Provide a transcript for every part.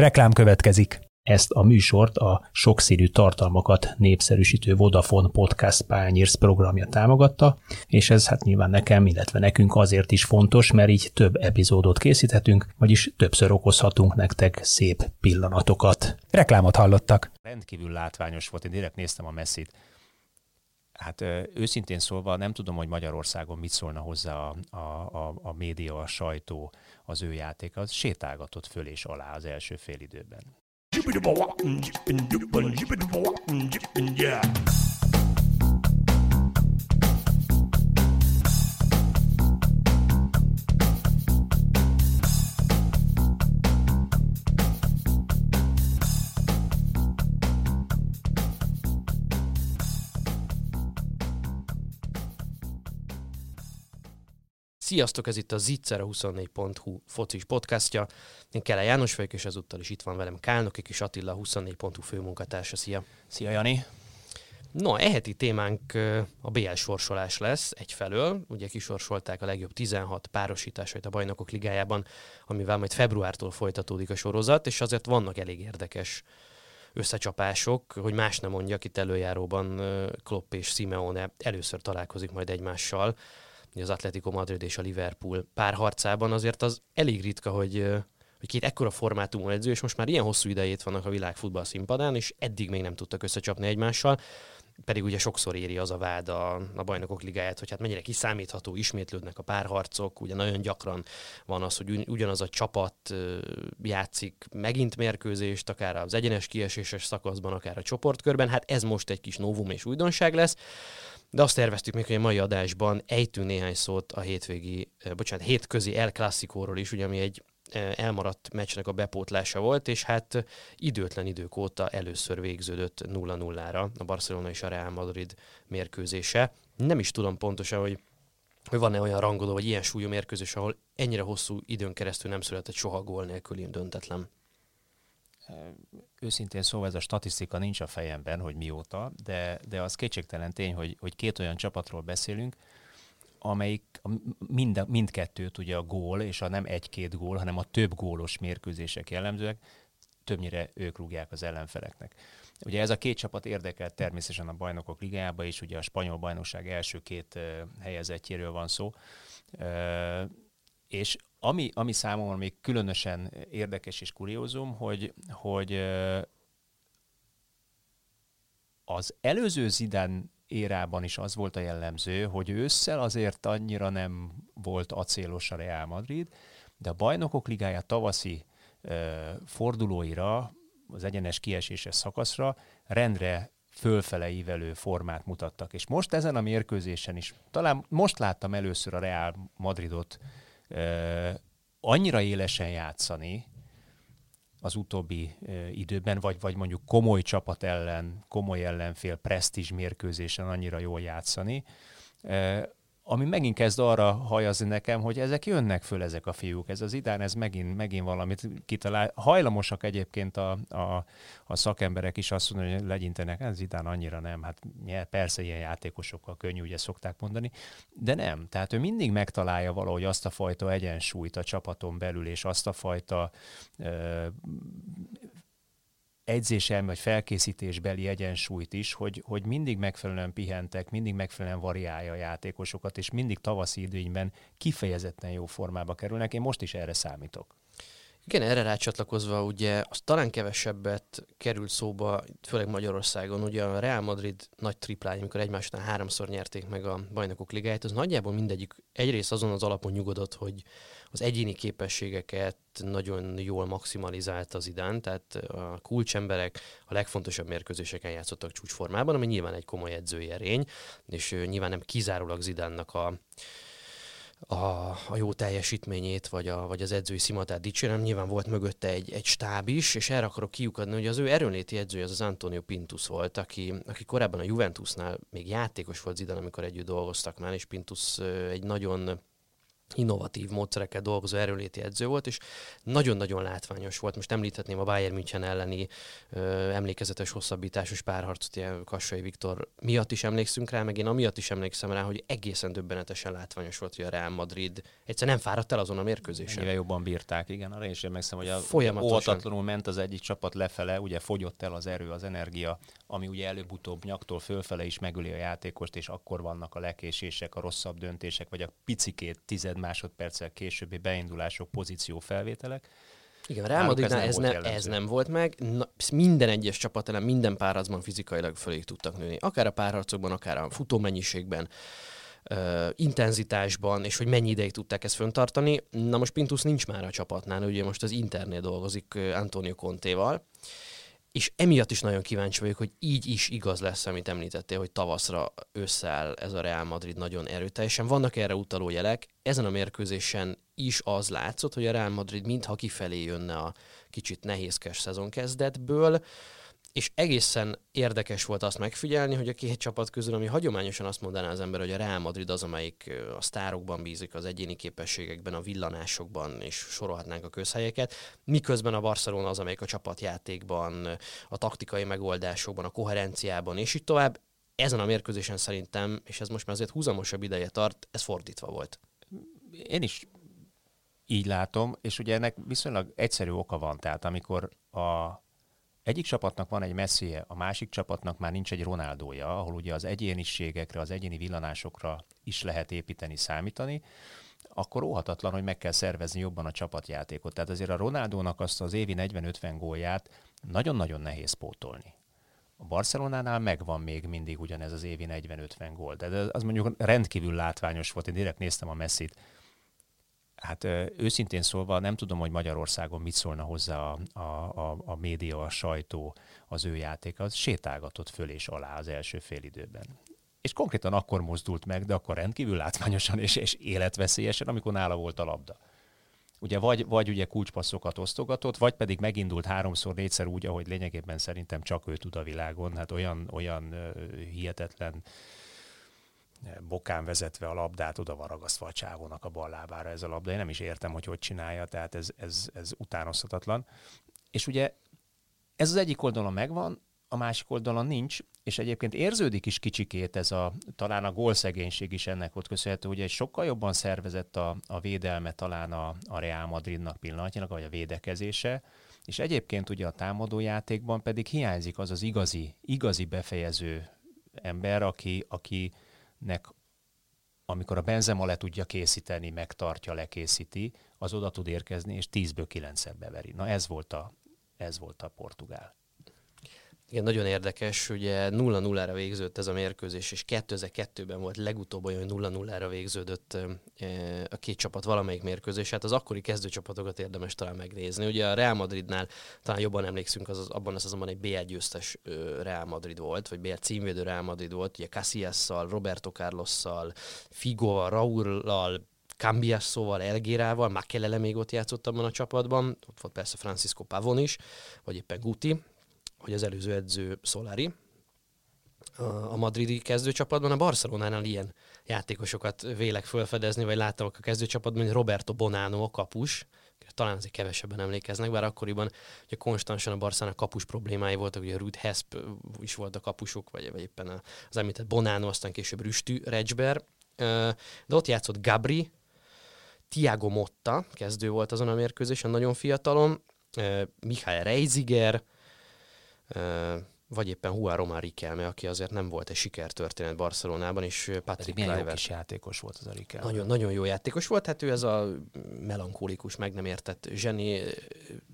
Reklám következik. Ezt a műsort a sokszínű tartalmakat népszerűsítő Vodafone Podcast Pányérsz programja támogatta, és ez hát nyilván nekem, illetve nekünk azért is fontos, mert így több epizódot készíthetünk, vagyis többször okozhatunk nektek szép pillanatokat. Reklámot hallottak. Rendkívül látványos volt, én direkt néztem a messzit. Hát őszintén szólva nem tudom, hogy Magyarországon mit szólna hozzá a, a, a, a média, a sajtó, az ő játék, az sétálgatott föl és alá az első fél időben. Sziasztok, ez itt a Zicser 24.hu focis podcastja. Én Kele János vagyok, és ezúttal is itt van velem Kálnokik és Attila 24.hu főmunkatársa. Szia! Szia, Jani! No, eheti témánk a BL sorsolás lesz egyfelől. Ugye kisorsolták a legjobb 16 párosításait a Bajnokok Ligájában, amivel majd februártól folytatódik a sorozat, és azért vannak elég érdekes összecsapások, hogy más nem mondjak, itt előjáróban Klopp és Simeone először találkozik majd egymással az Atletico Madrid és a Liverpool párharcában, azért az elég ritka, hogy, hogy két ekkora formátumú edző, és most már ilyen hosszú idejét vannak a világ futball színpadán, és eddig még nem tudtak összecsapni egymással pedig ugye sokszor éri az a vád a, a bajnokok ligáját, hogy hát mennyire kiszámítható, ismétlődnek a párharcok, ugye nagyon gyakran van az, hogy ugyanaz a csapat játszik megint mérkőzést, akár az egyenes kieséses szakaszban, akár a csoportkörben, hát ez most egy kis novum és újdonság lesz. De azt terveztük még, hogy a mai adásban ejtünk néhány szót a hétvégi, bocsánat, hétközi El Clászikóról is, ugye, ami egy elmaradt meccsnek a bepótlása volt, és hát időtlen idők óta először végződött 0-0-ra a Barcelona és a Real Madrid mérkőzése. Nem is tudom pontosan, hogy hogy van-e olyan rangoló, vagy ilyen súlyú mérkőzés, ahol ennyire hosszú időn keresztül nem született soha gól nélküli döntetlen. Őszintén szóval ez a statisztika nincs a fejemben, hogy mióta, de, de az kétségtelen tény, hogy, hogy két olyan csapatról beszélünk, amelyik mind, mindkettőt ugye a gól, és a nem egy-két gól, hanem a több gólos mérkőzések jellemzőek, többnyire ők rúgják az ellenfeleknek. Ugye ez a két csapat érdekelt természetesen a bajnokok ligájába is, ugye a spanyol bajnokság első két helyezettjéről van szó, és ami, ami számomra még különösen érdekes és kuriózum, hogy, hogy az előző Zidán érában is az volt a jellemző, hogy ősszel azért annyira nem volt acélos a Real Madrid, de a bajnokok ligája tavaszi fordulóira, az egyenes kieséses szakaszra rendre fölfele ívelő formát mutattak. És most ezen a mérkőzésen is, talán most láttam először a Real Madridot annyira élesen játszani, az utóbbi időben, vagy, vagy mondjuk komoly csapat ellen, komoly ellenfél presztízs mérkőzésen annyira jól játszani, ami megint kezd arra hajazni nekem, hogy ezek jönnek föl, ezek a fiúk. Ez az idán, ez megint, megint valamit kitalál. Hajlamosak egyébként a, a, a szakemberek is azt mondani, hogy legyintenek, ez idán annyira nem. Hát persze ilyen játékosokkal könnyű, ugye szokták mondani, de nem. Tehát ő mindig megtalálja valahogy azt a fajta egyensúlyt a csapaton belül, és azt a fajta ö, edzésem vagy felkészítésbeli egyensúlyt is, hogy, hogy mindig megfelelően pihentek, mindig megfelelően variálja a játékosokat, és mindig tavaszi időnyben kifejezetten jó formába kerülnek. Én most is erre számítok. Igen, erre rácsatlakozva ugye az talán kevesebbet került szóba, főleg Magyarországon, ugye a Real Madrid nagy triplája, amikor egymás után háromszor nyerték meg a bajnokok ligáját, az nagyjából mindegyik egyrészt azon az alapon nyugodott, hogy az egyéni képességeket nagyon jól maximalizált az idán, tehát a kulcsemberek a legfontosabb mérkőzéseken játszottak csúcsformában, ami nyilván egy komoly edzői erény, és nyilván nem kizárólag Zidánnak a a, a jó teljesítményét, vagy, a, vagy az edzői szimatát dicsérem. Nyilván volt mögötte egy, egy stáb is, és erre akarok kiukadni, hogy az ő erőnléti edzője az az Antonio Pintus volt, aki, aki korábban a Juventusnál még játékos volt Zidane, amikor együtt dolgoztak már, és Pintus egy nagyon innovatív módszerekkel dolgozó erőléti edző volt, és nagyon-nagyon látványos volt. Most említhetném a Bayern München elleni ö, emlékezetes hosszabbításos párharcot, ilyen Kassai Viktor miatt is emlékszünk rá, meg én amiatt is emlékszem rá, hogy egészen döbbenetesen látványos volt, hogy a Real Madrid egyszerűen nem fáradt el azon a mérkőzésen. Ennyire jobban bírták, igen, arra is emlékszem, hogy a Folyamatosan. óhatatlanul ment az egyik csapat lefele, ugye fogyott el az erő, az energia, ami ugye előbb-utóbb nyaktól fölfele is megüli a játékost, és akkor vannak a lekésések, a rosszabb döntések, vagy a picikét tized másodperccel későbbi beindulások, pozíciófelvételek. Igen, a Real Madridnál ez, nem ne, ez nem volt meg. Na, minden egyes csapat ellen, minden párharcban fizikailag fölé tudtak nőni. Akár a párharcokban, akár a futómennyiségben, ö, intenzitásban, és hogy mennyi ideig tudták ezt föntartani. Na most Pintus nincs már a csapatnál, ugye most az Internél dolgozik Antonio Contéval, és emiatt is nagyon kíváncsi vagyok, hogy így is igaz lesz, amit említettél, hogy tavaszra összeáll ez a Real Madrid nagyon erőteljesen. Vannak erre utaló jelek. Ezen a mérkőzésen is az látszott, hogy a Real Madrid mintha kifelé jönne a kicsit nehézkes szezonkezdetből, és egészen érdekes volt azt megfigyelni, hogy a két csapat közül, ami hagyományosan azt mondaná az ember, hogy a Real Madrid az, amelyik a sztárokban bízik, az egyéni képességekben, a villanásokban, és sorolhatnánk a közhelyeket, miközben a Barcelona az, amelyik a csapatjátékban, a taktikai megoldásokban, a koherenciában, és így tovább. Ezen a mérkőzésen szerintem, és ez most már azért húzamosabb ideje tart, ez fordítva volt. Én is így látom, és ugye ennek viszonylag egyszerű oka van, tehát amikor a egyik csapatnak van egy messzije, a másik csapatnak már nincs egy Ronaldója, ahol ugye az egyéniségekre, az egyéni villanásokra is lehet építeni, számítani, akkor óhatatlan, hogy meg kell szervezni jobban a csapatjátékot. Tehát azért a Ronaldónak azt az évi 40-50 gólját nagyon-nagyon nehéz pótolni. A Barcelonánál megvan még mindig ugyanez az évi 40-50 gól. De az mondjuk rendkívül látványos volt. Én direkt néztem a messzit. Hát őszintén szólva nem tudom, hogy Magyarországon mit szólna hozzá a, a, a, a média, a sajtó, az ő játéka. Az sétálgatott föl és alá az első félidőben. És konkrétan akkor mozdult meg, de akkor rendkívül látványosan és, és életveszélyesen, amikor nála volt a labda. Ugye vagy, vagy ugye kulcspasszokat osztogatott, vagy pedig megindult háromszor, négyszer úgy, ahogy lényegében szerintem csak ő tud a világon. Hát olyan, olyan hihetetlen bokán vezetve a labdát, oda van ragasztva a csávónak a bal lábára ez a labda. Én nem is értem, hogy hogy csinálja, tehát ez, ez, ez utánozhatatlan. És ugye ez az egyik oldalon megvan, a másik oldalon nincs, és egyébként érződik is kicsikét ez a, talán a gólszegénység is ennek volt köszönhető, hogy egy sokkal jobban szervezett a, a védelme talán a, a Real Madridnak pillanatnyilag, vagy a védekezése, és egyébként ugye a támadójátékban pedig hiányzik az az igazi, igazi befejező ember, aki, akinek amikor a Benzema le tudja készíteni, megtartja, lekészíti, az oda tud érkezni, és 10-ből 9 beveri. Na ez volt a, ez volt a portugál. Igen, nagyon érdekes, ugye 0-0-ra végződött ez a mérkőzés, és 2002-ben volt legutóbb olyan, hogy 0-0-ra végződött a két csapat valamelyik mérkőzés. Hát az akkori kezdőcsapatokat érdemes talán megnézni. Ugye a Real Madridnál talán jobban emlékszünk, az, az abban az azonban egy BL győztes Real Madrid volt, vagy BL címvédő Real Madrid volt, ugye Casillas-szal, Roberto Carlosszal, Figoval, Raullal, Cambiasszóval, Elgérával, Makelele még ott játszott abban a csapatban, ott volt persze Francisco Pavon is, vagy éppen Guti, hogy az előző edző Solari, a madridi kezdőcsapatban, a Barcelonánál ilyen játékosokat vélek felfedezni, vagy láttam a kezdőcsapatban, hogy Roberto Bonano a kapus, talán azért kevesebben emlékeznek, bár akkoriban ugye konstansan a Barszának kapus problémái voltak, ugye Rüd Hesp is volt a kapusuk, vagy, vagy éppen az említett Bonano, aztán később Rüstű, Recsber, de ott játszott Gabri, Tiago Motta, kezdő volt azon a mérkőzésen, nagyon fiatalon, Michael Reiziger, vagy éppen Juan Román Riquelme, aki azért nem volt egy sikertörténet Barcelonában, és Patrick milyen jó Kluivert. kis játékos volt az a Rikel. Nagyon, nagyon jó játékos volt, hát ő ez a melankólikus, meg nem értett zseni.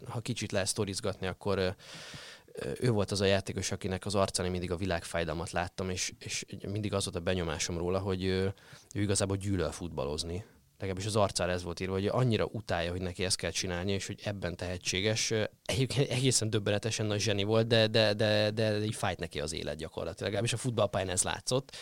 Ha kicsit lehet sztorizgatni, akkor ő volt az a játékos, akinek az arcán mindig a világfájdalmat láttam, és, és mindig az volt a benyomásom róla, hogy ő, ő igazából gyűlöl futballozni. Legalábbis az arcára ez volt írva, hogy annyira utálja, hogy neki ezt kell csinálni, és hogy ebben tehetséges. Egyébként egészen döbbenetesen nagy zseni volt, de, de, de, de így fájt neki az élet gyakorlatilag. Legalábbis a futballpályán ez látszott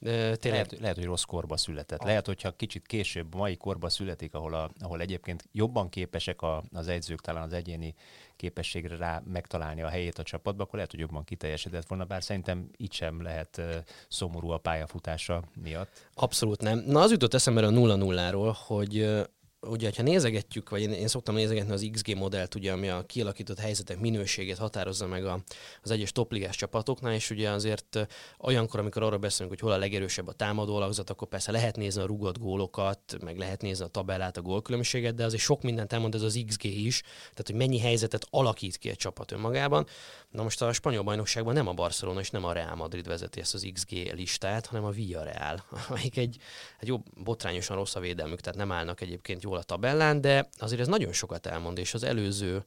Tényleg... Lehet, lehet, hogy rossz korba született. Lehet, hogyha kicsit később, mai korba születik, ahol, a, ahol egyébként jobban képesek a, az edzők talán az egyéni képességre rá megtalálni a helyét a csapatba, akkor lehet, hogy jobban kiteljesedett volna, bár szerintem így sem lehet szomorú a pályafutása miatt. Abszolút nem. Na az jutott eszembe a 0-0-ról, hogy ugye, ha nézegetjük, vagy én, én szoktam nézegetni az XG modellt, ugye, ami a kialakított helyzetek minőségét határozza meg a, az egyes topligás csapatoknál, és ugye azért olyankor, amikor arról beszélünk, hogy hol a legerősebb a támadó alakzat, akkor persze lehet nézni a rugott gólokat, meg lehet nézni a tabellát, a gólkülönbséget, de azért sok mindent elmond ez az XG is, tehát hogy mennyi helyzetet alakít ki egy csapat önmagában. Na most a spanyol bajnokságban nem a Barcelona és nem a Real Madrid vezeti ezt az XG listát, hanem a Villarreal, amelyik egy, egy jó botrányosan rossz a védelmük, tehát nem állnak egyébként jól a tabellán, de azért ez nagyon sokat elmond, és az előző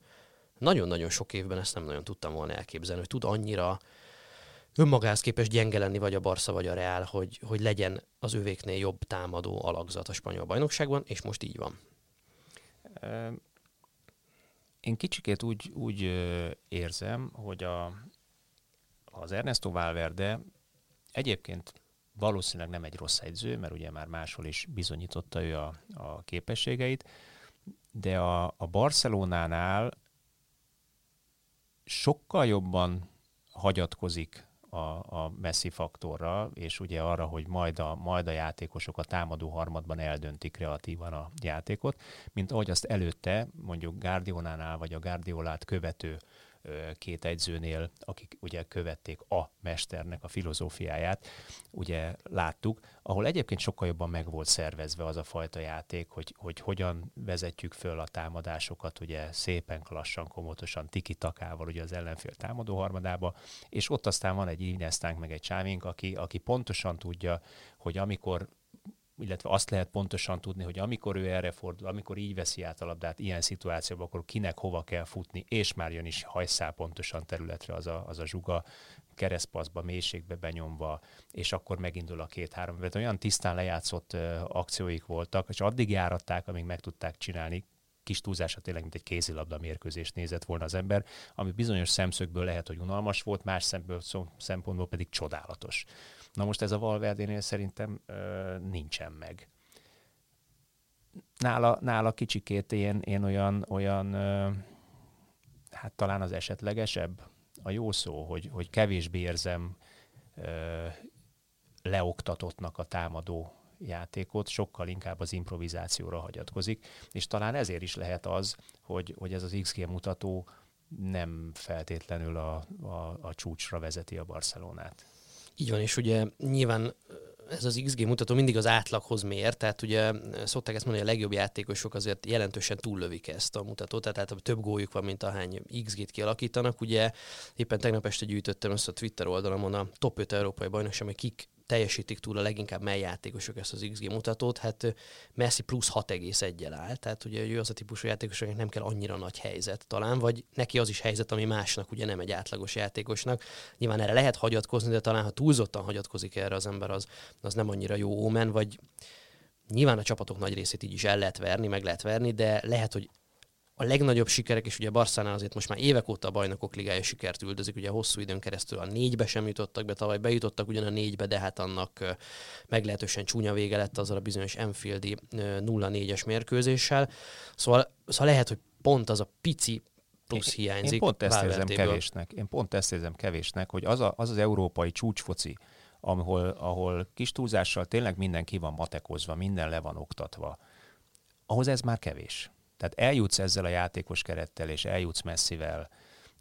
nagyon-nagyon sok évben ezt nem nagyon tudtam volna elképzelni, hogy tud annyira önmagához képest gyenge lenni, vagy a Barca, vagy a Real, hogy, hogy legyen az övéknél jobb támadó alakzat a spanyol bajnokságban, és most így van. Én kicsikét úgy, úgy érzem, hogy a, az Ernesto Valverde egyébként valószínűleg nem egy rossz edző, mert ugye már máshol is bizonyította ő a, a képességeit, de a, a Barcelonánál sokkal jobban hagyatkozik a, a Messi faktorra, és ugye arra, hogy majd a, majd a játékosok a támadó harmadban eldöntik kreatívan a játékot, mint ahogy azt előtte mondjuk Guardiolánál vagy a Guardiolát követő két egyzőnél, akik ugye követték a mesternek a filozófiáját, ugye láttuk, ahol egyébként sokkal jobban meg volt szervezve az a fajta játék, hogy, hogy hogyan vezetjük föl a támadásokat, ugye szépen, lassan, komotosan, tiki-takával ugye az ellenfél támadó harmadába, és ott aztán van egy Iniestánk, meg egy Csávink, aki, aki pontosan tudja, hogy amikor illetve azt lehet pontosan tudni, hogy amikor ő erre fordul, amikor így veszi át a labdát ilyen szituációban, akkor kinek hova kell futni, és már jön is hajszál pontosan területre az a, az a zsuga, keresztpaszba, mélységbe benyomva, és akkor megindul a két-három. Mert olyan tisztán lejátszott akcióik voltak, és addig járatták, amíg meg tudták csinálni, kis túlzása tényleg, mint egy kézilabda mérkőzést nézett volna az ember, ami bizonyos szemszögből lehet, hogy unalmas volt, más szempől, szempontból pedig csodálatos. Na most ez a Valverdénél szerintem ö, nincsen meg. Nála, nála kicsikét én, én olyan, olyan ö, hát talán az esetlegesebb a jó szó, hogy, hogy kevésbé érzem ö, leoktatottnak a támadó játékot, sokkal inkább az improvizációra hagyatkozik, és talán ezért is lehet az, hogy, hogy ez az XG mutató nem feltétlenül a, a, a csúcsra vezeti a Barcelonát. Így van, és ugye nyilván ez az XG mutató mindig az átlaghoz mér, tehát ugye szokták ezt mondani, hogy a legjobb játékosok azért jelentősen túllövik ezt a mutatót, tehát több góljuk van, mint ahány XG-t kialakítanak. Ugye éppen tegnap este gyűjtöttem össze a Twitter oldalamon a top 5 európai bajnokság, hogy kik teljesítik túl a leginkább mely játékosok ezt az XG mutatót, hát Messi plusz 6,1-el áll, tehát ugye ő az a típusú játékos, akinek nem kell annyira nagy helyzet talán, vagy neki az is helyzet, ami másnak ugye nem egy átlagos játékosnak. Nyilván erre lehet hagyatkozni, de talán ha túlzottan hagyatkozik erre az ember, az, az nem annyira jó ómen, vagy Nyilván a csapatok nagy részét így is el lehet verni, meg lehet verni, de lehet, hogy a legnagyobb sikerek, és ugye Barszánál azért most már évek óta a bajnokok ligája sikert üldözik, ugye hosszú időn keresztül a négybe sem jutottak be, tavaly bejutottak ugyan a négybe, de hát annak meglehetősen csúnya vége lett azzal a bizonyos Enfieldi 0-4-es mérkőzéssel. Szóval, szóval lehet, hogy pont az a pici plusz hiányzik. Én pont ezt érzem kevésnek. Én pont ezt érzem kevésnek, hogy az a, az, az európai csúcsfoci, ahol, ahol kis túlzással tényleg mindenki van matekozva, minden le van oktatva, ahhoz ez már kevés. Tehát eljutsz ezzel a játékos kerettel, és eljutsz messzivel,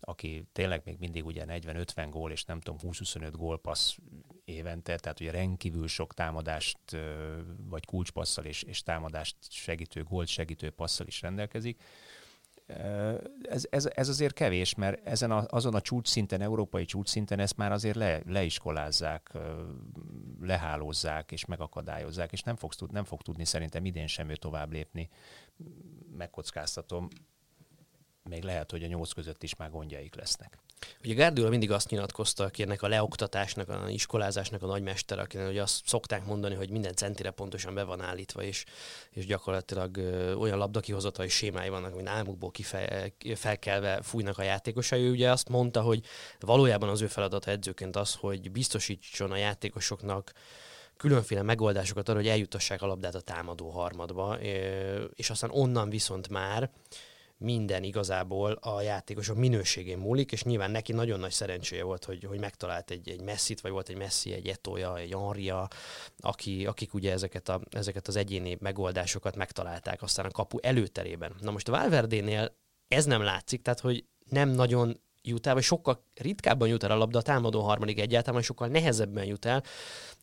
aki tényleg még mindig ugye 40-50 gól, és nem tudom, 20-25 gólpassz évente, tehát ugye rendkívül sok támadást, vagy kulcspasszal és, és támadást segítő, gólt segítő passzal is rendelkezik. Ez, ez, ez azért kevés, mert ezen a, azon a csúcs szinten, európai csúcs szinten ezt már azért le, leiskolázzák, lehálózzák és megakadályozzák, és nem, fogsz nem fog tudni szerintem idén sem ő tovább lépni megkockáztatom, még lehet, hogy a nyolc között is már gondjaik lesznek. Ugye Gárdiola mindig azt nyilatkozta, aki ennek a leoktatásnak, a iskolázásnak a nagymester, akinek hogy azt szokták mondani, hogy minden centire pontosan be van állítva, és, és gyakorlatilag ö, olyan labdakihozatai sémái vannak, mint álmukból kifel, felkelve fújnak a játékosai. Ő ugye azt mondta, hogy valójában az ő feladata edzőként az, hogy biztosítson a játékosoknak különféle megoldásokat arra, hogy eljutassák a labdát a támadó harmadba, és aztán onnan viszont már minden igazából a játékosok minőségén múlik, és nyilván neki nagyon nagy szerencséje volt, hogy, hogy megtalált egy, egy messzit, vagy volt egy messzi, egy etója, egy Anria, aki, akik ugye ezeket, a, ezeket az egyéni megoldásokat megtalálták aztán a kapu előterében. Na most a Valverdénél ez nem látszik, tehát hogy nem nagyon jut el, vagy sokkal ritkábban jut el a labda, a támadó harmadik egyáltalán, sokkal nehezebben jut el.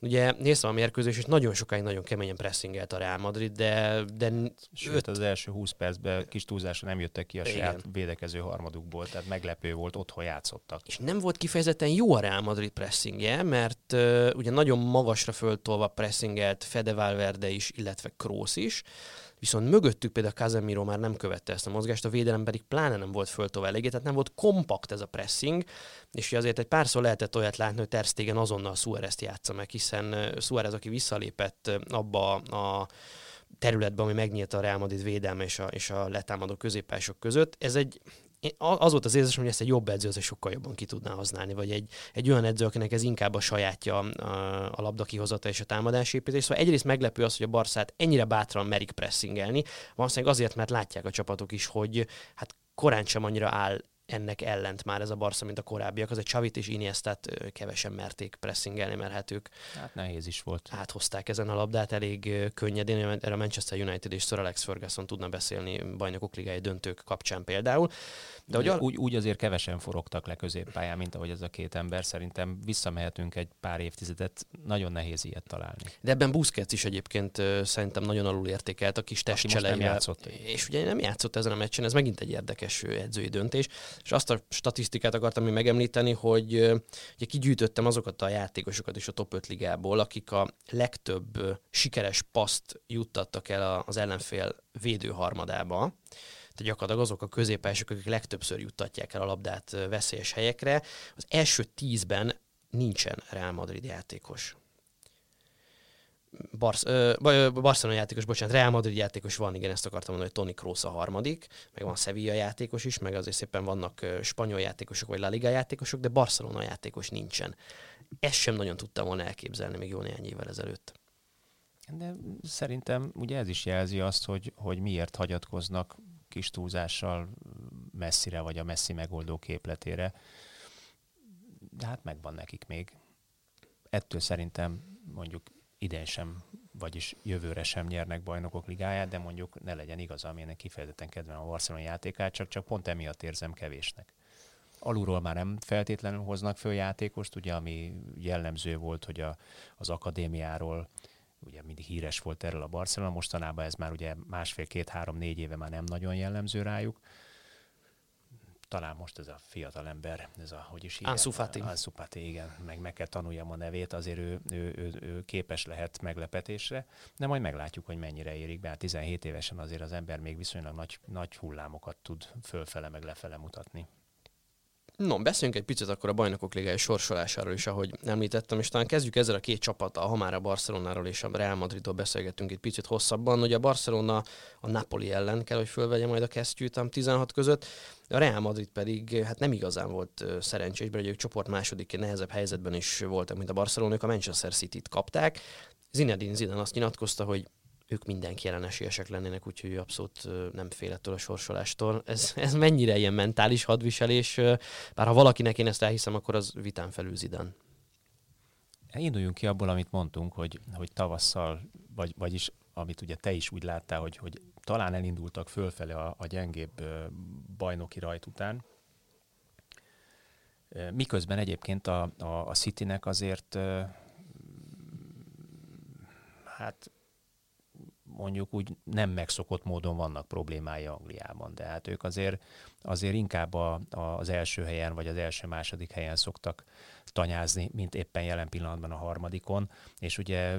Ugye néztem a mérkőzés, és nagyon sokáig nagyon keményen pressingelt a Real Madrid, de... de Sőt, öt... az első 20 percben kis túlzásra nem jöttek ki a Igen. saját védekező harmadukból, tehát meglepő volt, otthon játszottak. És nem volt kifejezetten jó a Real Madrid pressingje, mert uh, ugye nagyon magasra föltolva pressingelt Fede Valverde is, illetve Kroos is, viszont mögöttük például Casemiro már nem követte ezt a mozgást, a védelem pedig pláne nem volt föltolva eléggé, tehát nem volt kompakt ez a pressing, és azért egy párszor lehetett olyat látni, hogy Ter Stegen azonnal Suarez-t játsza meg, hiszen Suarez, aki visszalépett abba a területben, ami megnyílt a Real Madrid védelme és a, és a letámadó középpások között. Ez egy, az volt az érzésem, hogy ezt egy jobb edző az sokkal jobban ki tudná használni, vagy egy, egy olyan edző, akinek ez inkább a sajátja a, labda kihozata és a támadásépítés. Szóval egyrészt meglepő az, hogy a Barszát ennyire bátran merik pressingelni, valószínűleg azért, mert látják a csapatok is, hogy hát korán sem annyira áll ennek ellent már ez a Barca, mint a korábbiak. Az egy Csavit és Iniestát kevesen merték pressingelni, mert hát ők hát nehéz is volt. Áthozták ezen a labdát elég könnyedén, erre a Manchester United és Sir Alex Ferguson tudna beszélni bajnokok ligai döntők kapcsán például. De hogy úgy, úgy azért kevesen forogtak le középpályán, mint ahogy ez a két ember. Szerintem visszamehetünk egy pár évtizedet, nagyon nehéz ilyet találni. De ebben Busquets is egyébként szerintem nagyon alul értékelt a kis testcseleivel. És ugye nem játszott ezen a meccsen, ez megint egy érdekes edzői döntés. És azt a statisztikát akartam még megemlíteni, hogy ugye kigyűjtöttem azokat a játékosokat is a top 5 ligából, akik a legtöbb sikeres paszt juttattak el az ellenfél védőharmadába tehát gyakorlatilag azok a középások, akik legtöbbször juttatják el a labdát veszélyes helyekre. Az első tízben nincsen Real Madrid játékos. Barsz, ö, Barcelona játékos, bocsánat, Real Madrid játékos van, igen, ezt akartam mondani, hogy Toni Kroos a harmadik, meg van Sevilla játékos is, meg azért szépen vannak spanyol játékosok, vagy La Liga játékosok, de Barcelona játékos nincsen. Ezt sem nagyon tudtam volna elképzelni még jó néhány évvel ezelőtt. De szerintem ugye ez is jelzi azt, hogy, hogy miért hagyatkoznak kis túlzással messzire, vagy a messzi megoldó képletére. De hát megvan nekik még. Ettől szerintem mondjuk idén sem, vagyis jövőre sem nyernek bajnokok ligáját, de mondjuk ne legyen igaz, amilyenek kifejezetten kedvem a Barcelona játékát, csak, csak pont emiatt érzem kevésnek. Alulról már nem feltétlenül hoznak föl játékost, ugye ami jellemző volt, hogy a, az akadémiáról ugye mindig híres volt erről a Barcelona, mostanában ez már ugye másfél, két, három, négy éve már nem nagyon jellemző rájuk. Talán most ez a fiatal ember, ez a, hogy is hívják? Ansu Fati. Ansu Fati, igen, meg meg kell tanuljam a nevét, azért ő, ő, ő, ő, képes lehet meglepetésre, de majd meglátjuk, hogy mennyire érik be. Hát 17 évesen azért az ember még viszonylag nagy, nagy hullámokat tud fölfele meg lefele mutatni. No, beszéljünk egy picit akkor a bajnokok ligája sorsolásáról is, ahogy említettem, és talán kezdjük ezzel a két csapattal, ha már a Barcelonáról és a Real Madridról beszélgetünk egy picit hosszabban. Ugye a Barcelona a Napoli ellen kell, hogy fölvegye majd a kesztyűt 16 között, a Real Madrid pedig hát nem igazán volt szerencsés, mert ők csoport második nehezebb helyzetben is voltak, mint a Barcelona, ők a Manchester City-t kapták. Zinedine Zidane azt nyilatkozta, hogy ők mindenki jelen esélyesek lennének, úgyhogy ő abszolút nem fél ettől a sorsolástól. Ez, ez mennyire ilyen mentális hadviselés, bár ha valakinek én ezt elhiszem, akkor az vitán felül Zidane. Induljunk ki abból, amit mondtunk, hogy, hogy tavasszal, vagy, vagyis amit ugye te is úgy láttál, hogy, hogy talán elindultak fölfele a, a gyengébb bajnoki rajt után, miközben egyébként a, a, a Citynek azért hát mondjuk úgy nem megszokott módon vannak problémái Angliában, de hát ők azért, azért inkább a, a, az első helyen vagy az első-második helyen szoktak tanyázni, mint éppen jelen pillanatban a harmadikon, és ugye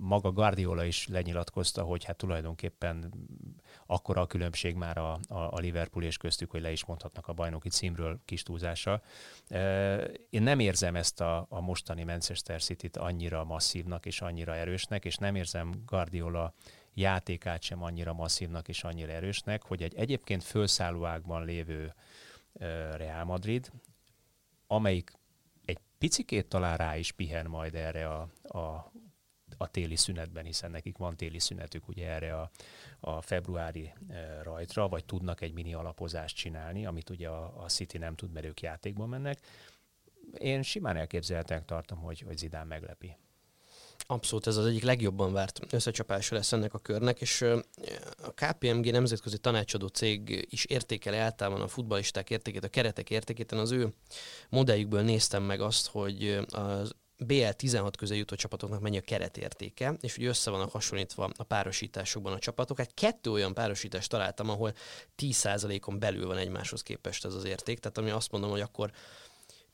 maga Guardiola is lenyilatkozta, hogy hát tulajdonképpen akkora a különbség már a, a, a Liverpool és köztük, hogy le is mondhatnak a bajnoki címről kis túlzással. Én nem érzem ezt a, a mostani Manchester City-t annyira masszívnak és annyira erősnek, és nem érzem Guardiola játékát sem annyira masszívnak és annyira erősnek, hogy egy egyébként fölszálló ágban lévő Real Madrid, amelyik egy picikét talán rá is pihen majd erre a, a a téli szünetben, hiszen nekik van téli szünetük ugye erre a, a februári rajtra, vagy tudnak egy mini alapozást csinálni, amit ugye a, a City nem tud, mert ők játékban mennek. Én simán elképzelhetően tartom, hogy, hogy Zidán meglepi. Abszolút, ez az egyik legjobban várt összecsapása lesz ennek a körnek, és a KPMG nemzetközi tanácsadó cég is értékeli általában a futballisták értékét, a keretek értékét. Én az ő modelljükből néztem meg azt, hogy az BL 16 közé jutó csapatoknak mennyi a keretértéke, és ugye össze vannak hasonlítva a párosításokban a csapatok. Hát kettő olyan párosítást találtam, ahol 10%-on belül van egymáshoz képest ez az érték, tehát ami azt mondom, hogy akkor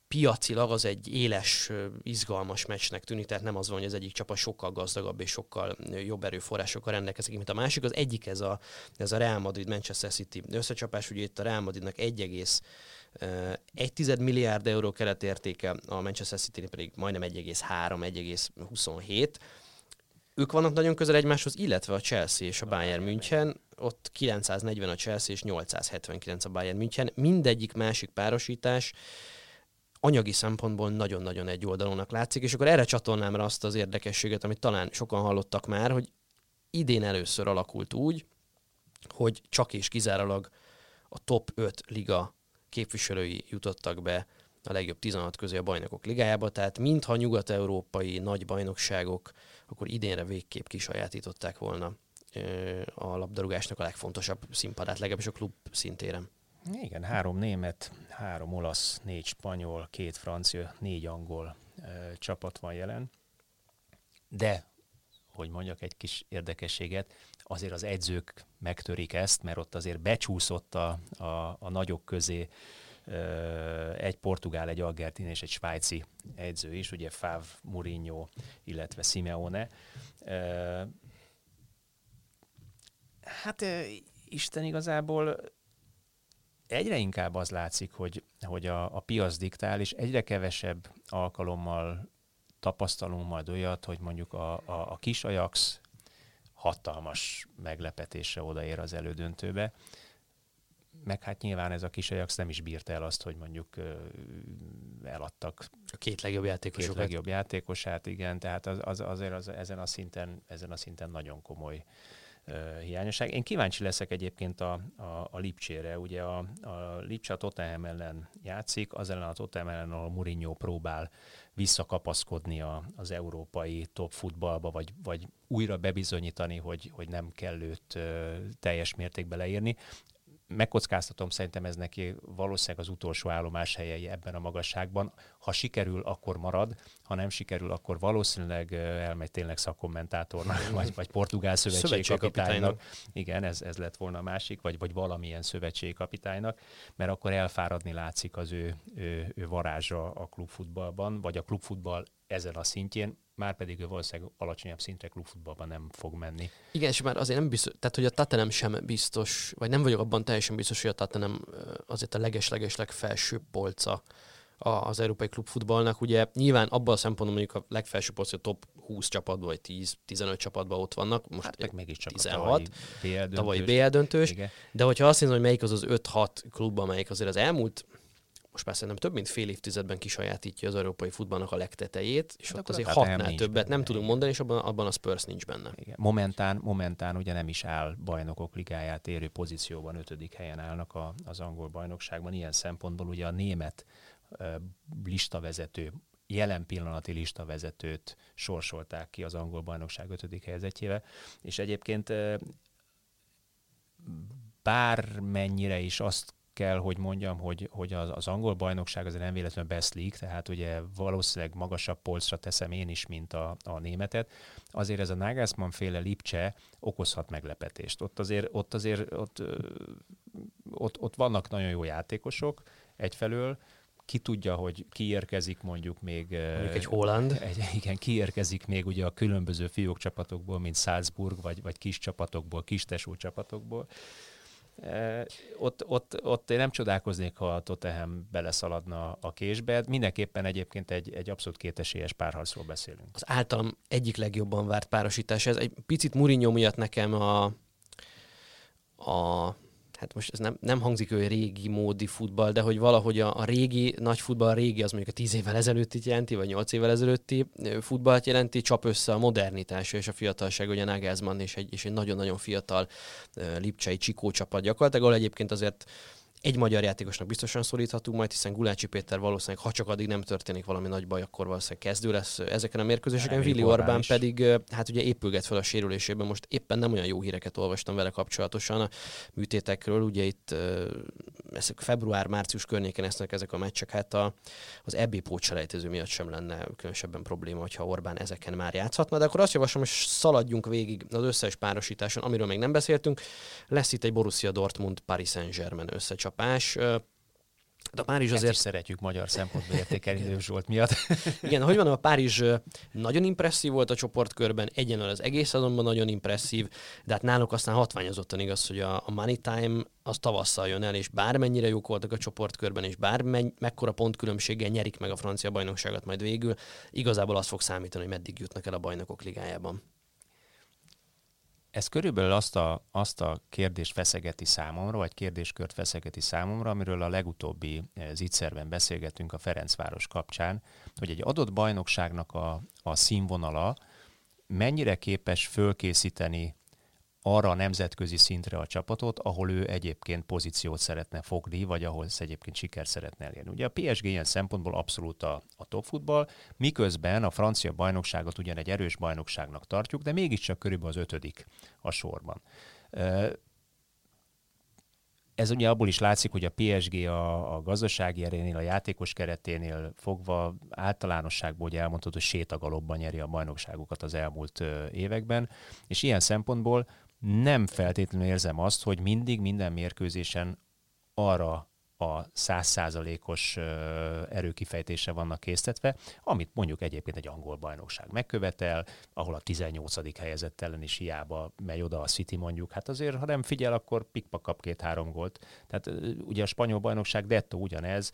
piacilag az egy éles, izgalmas meccsnek tűnik, tehát nem az van, hogy az egyik csapat sokkal gazdagabb és sokkal jobb erőforrásokkal rendelkezik, mint a másik. Az egyik ez a, ez a Real Madrid-Manchester City összecsapás, ugye itt a Real Madridnak 1, 1 milliárd euró keretértéke, a Manchester City pedig majdnem 1,3, 1,27. Ők vannak nagyon közel egymáshoz, illetve a Chelsea és a Bayern München, ott 940 a Chelsea és 879 a Bayern München. Mindegyik másik párosítás anyagi szempontból nagyon-nagyon egy oldalónak látszik, és akkor erre csatolnám rá azt az érdekességet, amit talán sokan hallottak már, hogy idén először alakult úgy, hogy csak és kizárólag a top 5 liga képviselői jutottak be a legjobb 16 közé a bajnokok ligájába, tehát mintha nyugat-európai nagy bajnokságok akkor idénre végképp kisajátították volna a labdarúgásnak a legfontosabb színpadát, legalábbis a klub szintéren. Igen, három német, három olasz, négy spanyol, két francia, négy angol ö, csapat van jelen. De, hogy mondjak egy kis érdekességet, azért az edzők megtörik ezt, mert ott azért becsúszott a, a, a nagyok közé ö, egy portugál, egy argentin és egy svájci edző is, ugye Fav, Mourinho, illetve Simeone. Ö, hát Isten igazából egyre inkább az látszik, hogy, hogy a, a piac diktál, és egyre kevesebb alkalommal tapasztalunk majd olyat, hogy mondjuk a, a, a kis Ajax hatalmas meglepetésre odaér az elődöntőbe. Meg hát nyilván ez a kis Ajax nem is bírta el azt, hogy mondjuk eladtak a két legjobb játékosokat. Két legjobb játékosát, igen, tehát az, az, azért az, ezen, a szinten, ezen a szinten nagyon komoly hiányosság. Én kíváncsi leszek egyébként a, a, a Lipcsére. Ugye a, a Lipcse a Tottenham ellen játszik, az ellen a Tottenham ellen, ahol Mourinho próbál visszakapaszkodni a, az európai top futballba, vagy, vagy újra bebizonyítani, hogy, hogy nem kell őt teljes mértékben leírni megkockáztatom, szerintem ez neki valószínűleg az utolsó állomás helyei ebben a magasságban. Ha sikerül, akkor marad, ha nem sikerül, akkor valószínűleg elmegy tényleg szakkommentátornak, vagy, vagy portugál szövetségkapitánynak. Igen, ez, ez lett volna a másik, vagy, vagy valamilyen szövetségkapitánynak, mert akkor elfáradni látszik az ő, ő, ő varázsa a klubfutballban, vagy a klubfutball ezen a szintjén, már pedig ő valószínűleg alacsonyabb szintre klubfutballban nem fog menni. Igen, és már azért nem biztos, tehát hogy a Tottenham sem biztos, vagy nem vagyok abban teljesen biztos, hogy a Tottenham azért a leges-leges legfelsőbb polca az európai klubfutballnak. Ugye nyilván abban a szempontból mondjuk a legfelső polc, a top 20 csapatban, vagy 10-15 csapatban ott vannak. Most hát meg is csak 16, a tavalyi BL döntős. De hogyha azt nézem, hogy melyik az az 5-6 klub, amelyik azért az elmúlt most már szerintem több mint fél évtizedben kisajátítja az európai futballnak a legtetejét, és hát ott azért hatnál többet benne, nem tudunk mondani, és abban, abban a Spurs nincs benne. Igen. Momentán, momentán ugye nem is áll bajnokok ligáját érő pozícióban, ötödik helyen állnak a, az angol bajnokságban. Ilyen szempontból ugye a német listavezető, jelen pillanati listavezetőt sorsolták ki az angol bajnokság ötödik helyzetjével, és egyébként bármennyire is azt kell, hogy mondjam, hogy, hogy az, az angol bajnokság az nem véletlenül best league, tehát ugye valószínűleg magasabb polcra teszem én is, mint a, a németet. Azért ez a Nagelsmann féle Lipcse okozhat meglepetést. Ott azért, ott, azért ott, ott, ott vannak nagyon jó játékosok egyfelől, ki tudja, hogy kiérkezik mondjuk még... Mondjuk egy Holland. Egy, igen, kiérkezik még ugye a különböző fiók csapatokból, mint Salzburg, vagy, vagy kis csapatokból, kis tesó csapatokból ott, ott, ott én nem csodálkoznék, ha a Tottenham beleszaladna a késbe. Mindenképpen egyébként egy, egy abszolút kétesélyes párharcról beszélünk. Az általam egyik legjobban várt párosítás. Ez egy picit Mourinho miatt nekem a, a hát most ez nem, nem hangzik hogy régi módi futball, de hogy valahogy a, a régi, nagy futball, a régi az mondjuk a tíz évvel ezelőtti jelenti, vagy nyolc évvel ezelőtti futballt jelenti, csap össze a modernitás és a fiatalság, ugye Nagelsmann és egy, és egy nagyon-nagyon fiatal uh, lipcsei csikó csapat gyakorlatilag, ahol egyébként azért egy magyar játékosnak biztosan szoríthatunk majd, hiszen Gulácsi Péter valószínűleg, ha csak addig nem történik valami nagy baj, akkor valószínűleg kezdő lesz ezeken a mérkőzéseken. Vili Orbán pedig hát ugye épülget fel a sérülésében. Most éppen nem olyan jó híreket olvastam vele kapcsolatosan a műtétekről. Ugye itt ezek február-március környéken esznek ezek a meccsek, hát a, az EB pótselejtező miatt sem lenne különösebben probléma, hogyha Orbán ezeken már játszhatna. De akkor azt javaslom, hogy szaladjunk végig az összes párosításon, amiről még nem beszéltünk. Lesz itt egy Borussia Dortmund Paris Saint-Germain összecsapás csapás. De a Párizs azért... Ezt szeretjük magyar szempontból értékelni Zsolt miatt. Igen, hogy van, a Párizs nagyon impresszív volt a csoportkörben, egyenlően az egész azonban nagyon impresszív, de hát náluk aztán hatványozottan igaz, hogy a, a Money Time az tavasszal jön el, és bármennyire jók voltak a csoportkörben, és bár mekkora pontkülönbséggel nyerik meg a francia bajnokságot majd végül, igazából az fog számítani, hogy meddig jutnak el a bajnokok ligájában ez körülbelül azt a, azt a kérdést feszegeti számomra, vagy kérdéskört feszegeti számomra, amiről a legutóbbi eh, zicserben beszélgettünk a Ferencváros kapcsán, hogy egy adott bajnokságnak a, a színvonala mennyire képes fölkészíteni arra a nemzetközi szintre a csapatot, ahol ő egyébként pozíciót szeretne fogni, vagy ahol egyébként siker szeretne elérni. Ugye a PSG ilyen szempontból abszolút a, a top futball, miközben a francia bajnokságot ugyan egy erős bajnokságnak tartjuk, de mégiscsak körülbelül az ötödik a sorban. Ez ugye abból is látszik, hogy a PSG a, a gazdasági erénél, a játékos kereténél fogva általánosságból ugye elmondható, hogy sétagalobban nyeri a bajnokságokat az elmúlt években, és ilyen szempontból nem feltétlenül érzem azt, hogy mindig minden mérkőzésen arra a százszázalékos erőkifejtése vannak késztetve, amit mondjuk egyébként egy angol bajnokság megkövetel, ahol a 18. helyezett ellen is hiába megy oda a City mondjuk, hát azért, ha nem figyel, akkor pikpak kap két-három gólt. Tehát ugye a spanyol bajnokság dettó ugyanez,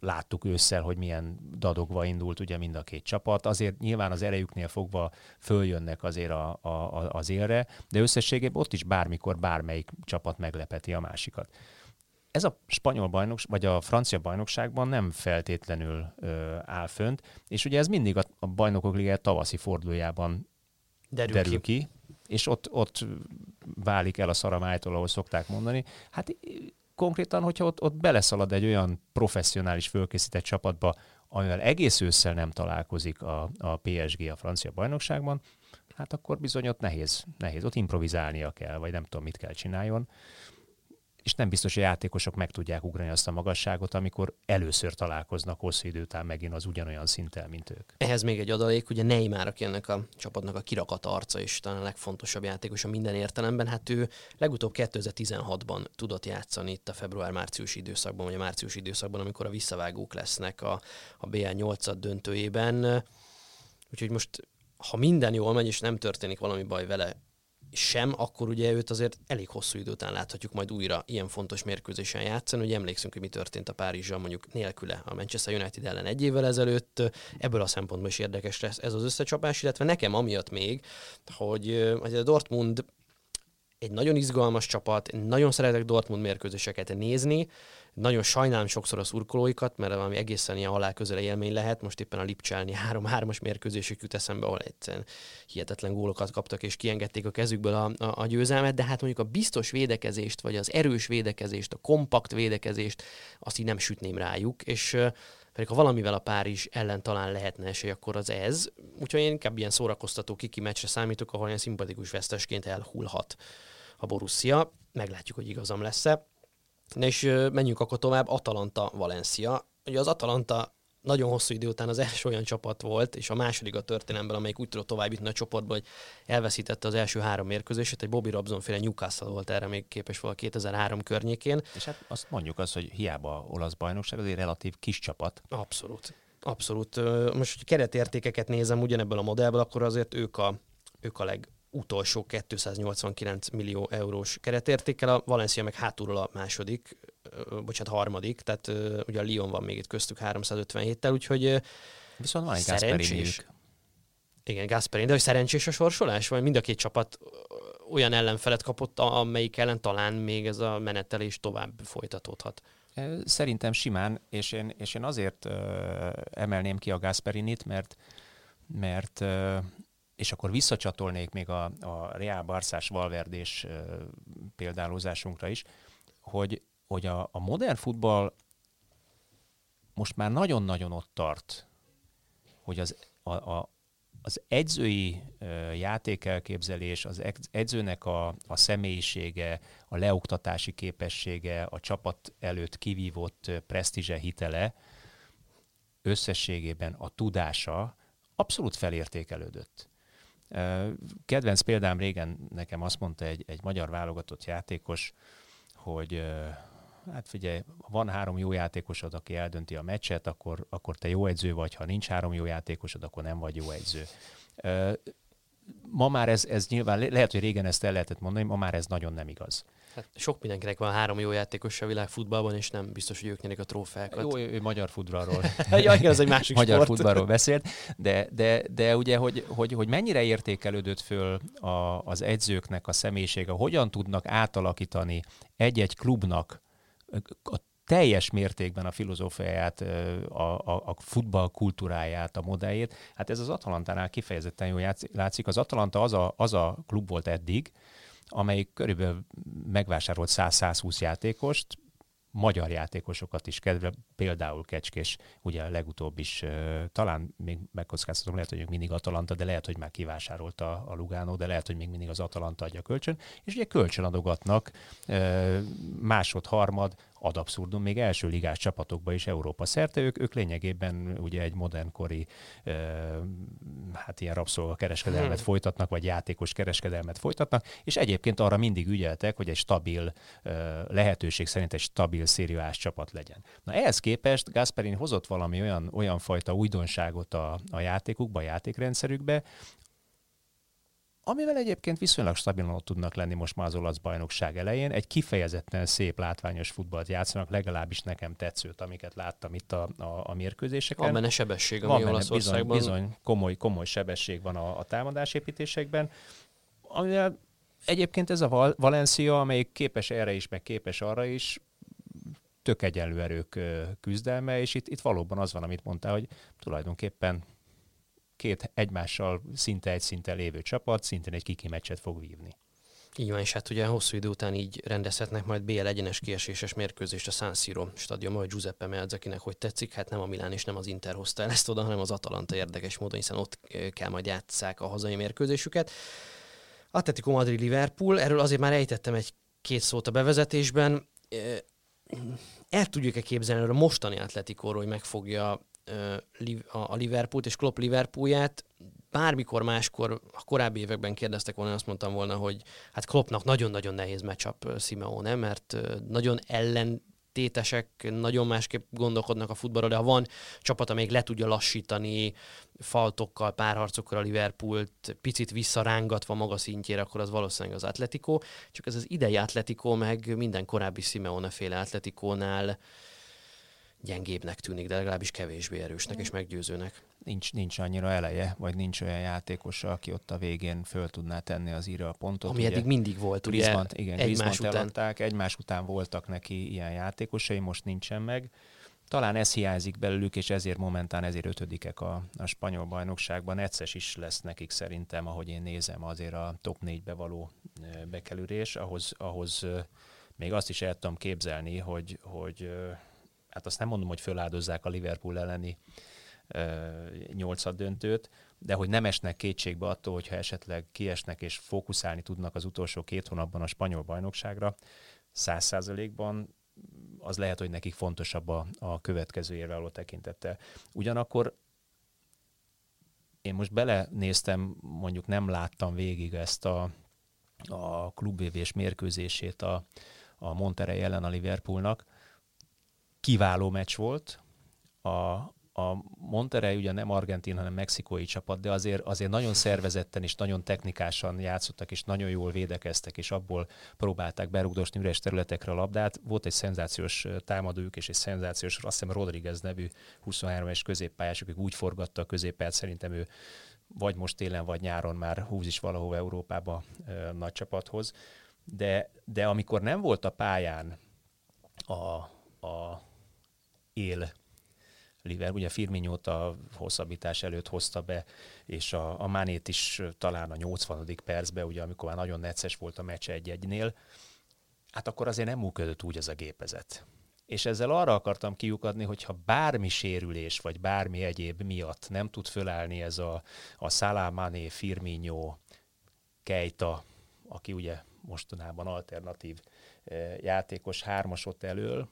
láttuk ősszel, hogy milyen dadogva indult ugye mind a két csapat. Azért nyilván az erejüknél fogva följönnek azért a, a, az élre, de összességében ott is bármikor bármelyik csapat meglepeti a másikat. Ez a spanyol bajnokság, vagy a francia bajnokságban nem feltétlenül ö, áll fönt, és ugye ez mindig a, a bajnokok ligája tavaszi fordulójában derül, derül ki. ki, és ott, ott válik el a szaramájtól, ahol szokták mondani. Hát konkrétan, hogyha ott, ott beleszalad egy olyan professzionális fölkészített csapatba, amivel egész ősszel nem találkozik a, a PSG a francia bajnokságban, hát akkor bizony ott nehéz, nehéz, ott improvizálnia kell, vagy nem tudom, mit kell csináljon és nem biztos, hogy a játékosok meg tudják ugrani azt a magasságot, amikor először találkoznak hosszú idő után megint az ugyanolyan szinten, mint ők. Ehhez még egy adalék, ugye Neymar, aki ennek a csapatnak a kirakat arca, és talán a legfontosabb játékos a minden értelemben, hát ő legutóbb 2016-ban tudott játszani itt a február-március időszakban, vagy a március időszakban, amikor a visszavágók lesznek a, a BL 8 döntőjében. Úgyhogy most ha minden jól megy, és nem történik valami baj vele sem, akkor ugye őt azért elég hosszú idő után láthatjuk majd újra ilyen fontos mérkőzésen játszani. Ugye emlékszünk, hogy mi történt a Párizsal mondjuk nélküle a Manchester United ellen egy évvel ezelőtt. Ebből a szempontból is érdekes lesz ez az összecsapás, illetve nekem amiatt még, hogy a Dortmund egy nagyon izgalmas csapat, nagyon szeretek Dortmund mérkőzéseket nézni, nagyon sajnálom sokszor a szurkolóikat, mert valami egészen ilyen alá közele élmény lehet. Most éppen a Lipcselni 3-3-as mérkőzésük jut eszembe, ahol egyszerűen hihetetlen gólokat kaptak, és kiengedték a kezükből a, a, a győzelmet, de hát mondjuk a biztos védekezést, vagy az erős védekezést, a kompakt védekezést, azt így nem sütném rájuk, és pedig ha valamivel a Párizs ellen talán lehetne esély, akkor az ez. Úgyhogy én inkább ilyen szórakoztató kiki meccsre számítok, ahol ilyen szimpatikus vesztesként elhullhat a Borussia. Meglátjuk, hogy igazam lesz-e. Na és menjünk akkor tovább, Atalanta, Valencia. Ugye az Atalanta nagyon hosszú idő után az első olyan csapat volt, és a második a történelemben, amelyik úgy tudott tovább jutni a csoportba, hogy elveszítette az első három mérkőzését. Egy Bobby Robson féle Newcastle volt erre még képes volt 2003 környékén. És hát azt mondjuk az, hogy hiába olasz bajnokság, azért relatív kis csapat. Abszolút. Abszolút. Most, hogy keretértékeket nézem ugyanebből a modellből, akkor azért ők a, ők a leg, utolsó 289 millió eurós keretértékkel, a Valencia meg hátulról a második, bocsánat, harmadik, tehát ugye a Lyon van még itt köztük 357-tel, úgyhogy Viszont van egy szerencsés. Igen, Gasperini, de hogy szerencsés a sorsolás? Vagy mind a két csapat olyan ellenfelet kapott, amelyik ellen talán még ez a menetelés tovább folytatódhat. Szerintem simán, és én, és én azért uh, emelném ki a Gasperinit, mert, mert és akkor visszacsatolnék még a, a Real Barszás Valverdés példálózásunkra is, hogy, hogy a, a modern futball most már nagyon-nagyon ott tart, hogy az, a, a, az edzői játékelképzelés, az edzőnek a, a személyisége, a leoktatási képessége, a csapat előtt kivívott presztízse hitele, összességében a tudása abszolút felértékelődött. Kedvenc példám régen nekem azt mondta egy, egy magyar válogatott játékos, hogy hát figyelj, van három jó játékosod, aki eldönti a meccset, akkor, akkor te jó edző vagy, ha nincs három jó játékosod, akkor nem vagy jó edző. Ma már ez, ez nyilván, lehet, hogy régen ezt el lehetett mondani, ma már ez nagyon nem igaz. Hát sok mindenkinek van három jó játékos a világfutballban, és nem biztos, hogy ők nyerik a trófeákat. Jó, ő magyar futballról. ja, igen, az egy másik Magyar sport. futballról beszélt, de, de, de ugye, hogy, hogy, hogy mennyire értékelődött föl a, az edzőknek a személyisége, hogyan tudnak átalakítani egy-egy klubnak a teljes mértékben a filozófiáját, a, a, a futball kultúráját, a modelljét. Hát ez az Atalantánál kifejezetten jól látszik. Az Atalanta az a, az a klub volt eddig, amelyik körülbelül megvásárolt 100-120 játékost, magyar játékosokat is kedve, például Kecskés, ugye legutóbb is, talán még megkockáztatom, lehet, hogy még mindig Atalanta, de lehet, hogy már kivásárolta a Lugano, de lehet, hogy még mindig az Atalanta adja kölcsön, és ugye kölcsön adogatnak másod, harmad, ad abszurdum, még első ligás csapatokba is Európa szerte, ők, ők lényegében ugye egy modernkori uh, hát ilyen rabszolga kereskedelmet hmm. folytatnak, vagy játékos kereskedelmet folytatnak, és egyébként arra mindig ügyeltek, hogy egy stabil uh, lehetőség szerint egy stabil szériás csapat legyen. Na ehhez képest Gasperin hozott valami olyan, olyan fajta újdonságot a, a játékukba, a játékrendszerükbe, amivel egyébként viszonylag stabilan ott tudnak lenni most már az olasz bajnokság elején. Egy kifejezetten szép, látványos futballt játszanak, legalábbis nekem tetszőt, amiket láttam itt a, a, a mérkőzéseken. Van benne sebesség, ami Van benne bizony, bizony komoly, komoly sebesség van a, a támadásépítésekben, amivel egyébként ez a Val- Valencia, amelyik képes erre is, meg képes arra is, tök egyenlő erők küzdelme, és itt, itt valóban az van, amit mondtál, hogy tulajdonképpen két egymással szinte egy szinten lévő csapat szintén egy kiki meccset fog vívni. Így van, és hát ugye hosszú idő után így rendezhetnek majd BL egyenes kieséses mérkőzést a San Siro stadionban, hogy Giuseppe Meazzakinek hogy tetszik, hát nem a Milán és nem az Inter hozta el ezt oda, hanem az Atalanta érdekes módon, hiszen ott kell majd játsszák a hazai mérkőzésüket. Atletico Madrid Liverpool, erről azért már ejtettem egy két szót a bevezetésben. El tudjuk-e képzelni, hogy a mostani Atletikóról, hogy megfogja a Liverpoolt és Klopp Liverpoolját, bármikor máskor, a korábbi években kérdeztek volna, azt mondtam volna, hogy hát Kloppnak nagyon-nagyon nehéz matchup Simeone, mert nagyon ellen tétesek nagyon másképp gondolkodnak a futballról, de ha van csapat, amelyik le tudja lassítani faltokkal, párharcokkal a Liverpoolt, picit visszarángatva maga szintjére, akkor az valószínűleg az Atletico. Csak ez az idei Atletico meg minden korábbi Simeone féle Atleticónál gyengébbnek tűnik, de legalábbis kevésbé erősnek és meggyőzőnek. Nincs, nincs annyira eleje, vagy nincs olyan játékos, aki ott a végén föl tudná tenni az íra a pontot. Ami ugye, eddig mindig volt, ugye? Griezmann, igen, egymás után. Eladták, egymás után voltak neki ilyen játékosai, most nincsen meg. Talán ez hiányzik belőlük, és ezért momentán ezért ötödikek a, a spanyol bajnokságban. Egyszer is lesz nekik szerintem, ahogy én nézem, azért a top négybe való bekerülés. Ahhoz, ahhoz még azt is el tudom képzelni, hogy, hogy hát azt nem mondom, hogy föláldozzák a Liverpool elleni nyolcad döntőt, de hogy nem esnek kétségbe attól, hogyha esetleg kiesnek és fókuszálni tudnak az utolsó két hónapban a spanyol bajnokságra, száz százalékban az lehet, hogy nekik fontosabb a, a következő évre való tekintettel. Ugyanakkor én most belenéztem, mondjuk nem láttam végig ezt a, a klubvévés mérkőzését a, a Monterrey ellen a Liverpoolnak, kiváló meccs volt. A, a Monterrey ugye nem argentin, hanem mexikói csapat, de azért, azért nagyon szervezetten és nagyon technikásan játszottak, és nagyon jól védekeztek, és abból próbálták berugdosni üres területekre a labdát. Volt egy szenzációs támadójuk, és egy szenzációs, azt hiszem Rodriguez nevű 23 es középpályás, akik úgy forgatta a középpályát, szerintem ő vagy most télen, vagy nyáron már húz is valahol Európába ö, nagy csapathoz. De, de amikor nem volt a pályán a, a él Liverpool, ugye firmino a hosszabbítás előtt hozta be, és a, a Manét is talán a 80. percben, ugye amikor már nagyon necces volt a meccs egy-egynél, hát akkor azért nem működött úgy ez a gépezet. És ezzel arra akartam kiukadni, hogyha bármi sérülés, vagy bármi egyéb miatt nem tud fölállni ez a, a Salamane, Firmino, Keita, aki ugye mostanában alternatív eh, játékos hármasot elől,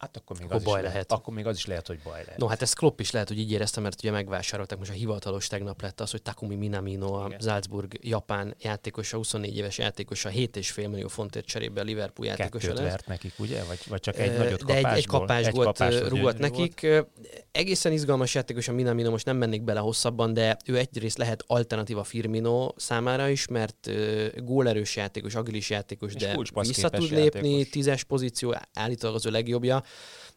Hát akkor még, akkor az baj is lehet. lehet. Akkor még az is lehet, hogy baj lehet. No, hát ez Klopp is lehet, hogy így érezte, mert ugye megvásárolták, most a hivatalos tegnap lett az, hogy Takumi Minamino, a Igen. Salzburg japán játékosa, 24 éves játékosa, 7,5 millió fontért cserébe a Liverpool játékosa Kettőt lesz. vert nekik, ugye? Vagy, vagy csak egy nagyot De kapásból, egy, egy kapásból egy rúgott nekik. Volt. Egészen izgalmas játékos a Minamino, most nem mennék bele hosszabban, de ő egyrészt lehet alternatíva Firmino számára is, mert gólerős játékos, agilis játékos, És de vissza tud lépni, játékos. tízes pozíció, állítólag az ő legjobbja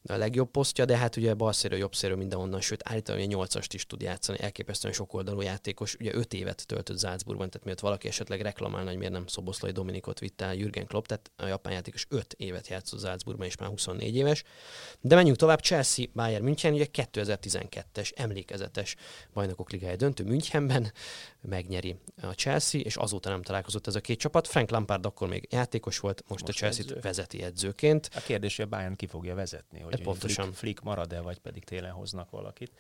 a legjobb posztja, de hát ugye bal széről, jobb széről mindenhonnan, sőt állítólag a 8-ast is tud játszani, elképesztően sok oldalú játékos, ugye 5 évet töltött Salzburgban, tehát miatt valaki esetleg reklamálna, hogy miért nem Szoboszlai Dominikot vitte el Jürgen Klopp, tehát a japán játékos 5 évet játszott Salzburgban, és már 24 éves. De menjünk tovább, Chelsea, Bayern München, ugye 2012-es emlékezetes bajnokok ligája döntő Münchenben megnyeri a Chelsea, és azóta nem találkozott ez a két csapat. Frank Lampard akkor még játékos volt, most, most a Chelsea edző. vezeti edzőként. A kérdés, hogy a Bayern ki fogja vezetni, hogy e pontosan. Flick, Flick marad-e, vagy pedig télen hoznak valakit.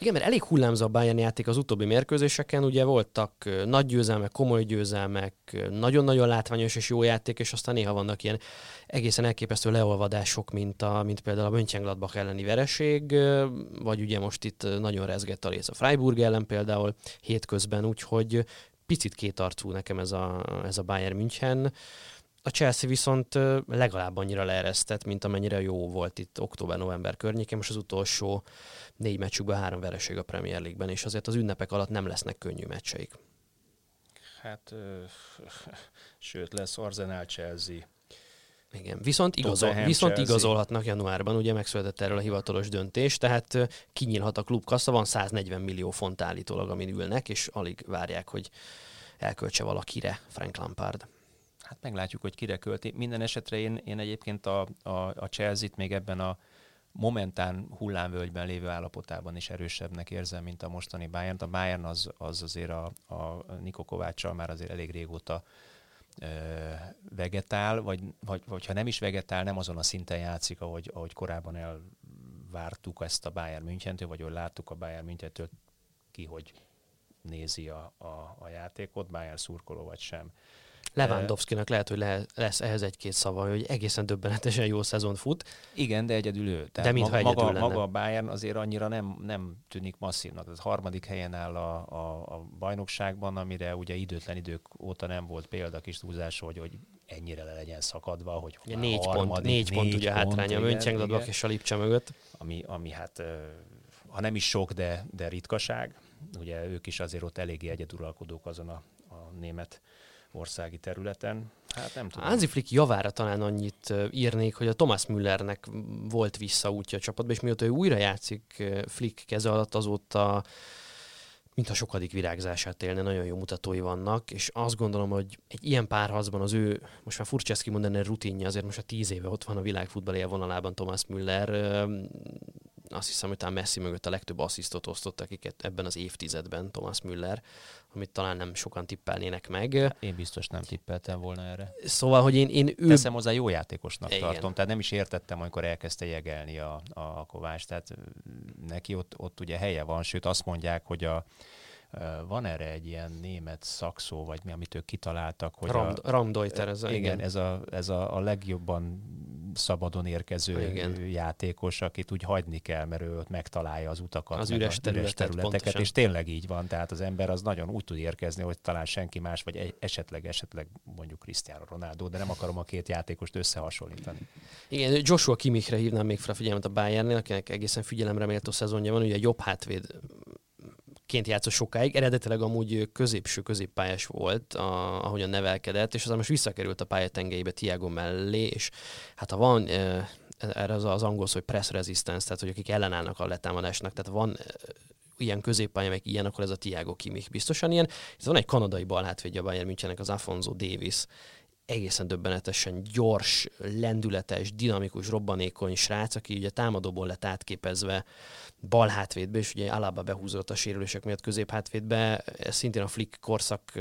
Igen, mert elég hullámzó a Bayern játék az utóbbi mérkőzéseken, ugye voltak nagy győzelmek, komoly győzelmek, nagyon-nagyon látványos és jó játék, és aztán néha vannak ilyen egészen elképesztő leolvadások, mint, a, mint például a Mönchengladbach elleni vereség, vagy ugye most itt nagyon rezgett a rész a Freiburg ellen például hétközben, úgyhogy picit kétarcú nekem ez a, ez a Bayern München. A Chelsea viszont legalább annyira leeresztett, mint amennyire jó volt itt október-november környékén. Most az utolsó négy meccsükben három vereség a Premier League-ben, és azért az ünnepek alatt nem lesznek könnyű meccseik. Hát, ö, sőt, lesz Arsenal Chelsea. Igen, viszont, igazol, viszont igazolhatnak januárban, ugye megszületett erről a hivatalos döntés, tehát kinyílhat a klubkassa, van 140 millió font állítólag, amin ülnek, és alig várják, hogy elköltse valakire Frank Lampard. Hát meglátjuk, hogy kire költi. Minden esetre én, én egyébként a, a, a Chelsea-t még ebben a momentán hullámvölgyben lévő állapotában is erősebbnek érzem, mint a mostani Bayern. A Bayern az, az azért a, a Niko Kovácssal már azért elég régóta ö, vegetál, vagy, vagy, vagy ha nem is vegetál, nem azon a szinten játszik, ahogy, ahogy korábban elvártuk ezt a Bayern Münchentől, vagy ahogy láttuk a Bayern Münchentől ki, hogy nézi a, a, a játékot, Bayern szurkoló vagy sem. Lewandowski-nak lehet, hogy le, lesz ehhez egy-két szava, hogy egészen döbbenetesen jó szezon fut. Igen, de egyedül ő. Tehát de mintha maga, egyedül maga a Bayern azért annyira nem, nem tűnik masszívnak. Az harmadik helyen áll a, a, a bajnokságban, amire ugye időtlen idők óta nem volt példa kis túlzás, hogy, hogy ennyire le legyen szakadva, hogy ugye négy, harmadik, pont, négy, négy pont ugye hátránya a Mönchengladbach és a Lipcse mögött. Ami, ami hát, ha nem is sok, de, de ritkaság. Ugye ők is azért ott eléggé egyeduralkodók azon a, a német országi területen. Hát nem tudom. Hansi Flick javára talán annyit írnék, hogy a Thomas Müllernek volt visszaútja a csapatba, és mióta ő újra játszik Flick keze alatt, azóta mintha sokadik virágzását élne, nagyon jó mutatói vannak, és azt gondolom, hogy egy ilyen párharcban az ő, most már furcsa ezt kimondani, rutinja, azért most a tíz éve ott van a világfutball élvonalában Thomas Müller, azt hiszem, hogy talán Messi mögött a legtöbb asszisztot osztott, akiket ebben az évtizedben Thomas Müller, amit talán nem sokan tippelnének meg. Én biztos nem tippeltem volna erre. Szóval, hogy én, én ő... Teszem hozzá jó játékosnak Igen. tartom, tehát nem is értettem, amikor elkezdte jegelni a, a Kovács, tehát neki ott, ott ugye helye van, sőt azt mondják, hogy a, van erre egy ilyen német szakszó, vagy mi, amit ők kitaláltak, hogy Ram, a, Ramdeuter, ez a, igen, igen, ez a, ez a, a legjobban szabadon érkező igen. játékos, akit úgy hagyni kell, mert ő ott megtalálja az utakat, az üres, területet, üres területeket, pontosan. és tényleg így van, tehát az ember az nagyon úgy tud érkezni, hogy talán senki más, vagy esetleg, esetleg mondjuk Cristiano Ronaldo, de nem akarom a két játékost összehasonlítani. Igen, Joshua Kimichre hívnám még fel a figyelmet a Bayernnél, akinek egészen figyelemre méltó szezonja van, ugye jobb hátvéd ként játszott sokáig, eredetileg amúgy középső középpályás volt, a, ahogyan nevelkedett, és aztán most visszakerült a pályatengelybe Tiago mellé, és hát ha van erre az, az angol szó, hogy press resistance, tehát hogy akik ellenállnak a letámadásnak, tehát van ilyen középpálya, meg ilyen, akkor ez a Tiago Kimmich biztosan ilyen. Ez van egy kanadai balhátvédje a Bayern Münchennek, az Afonso Davis, egészen döbbenetesen gyors, lendületes, dinamikus, robbanékony srác, aki ugye támadóból lett átképezve bal hátvédbe, és ugye Alaba behúzott a sérülések miatt középhátvédbe, ez szintén a Flick korszak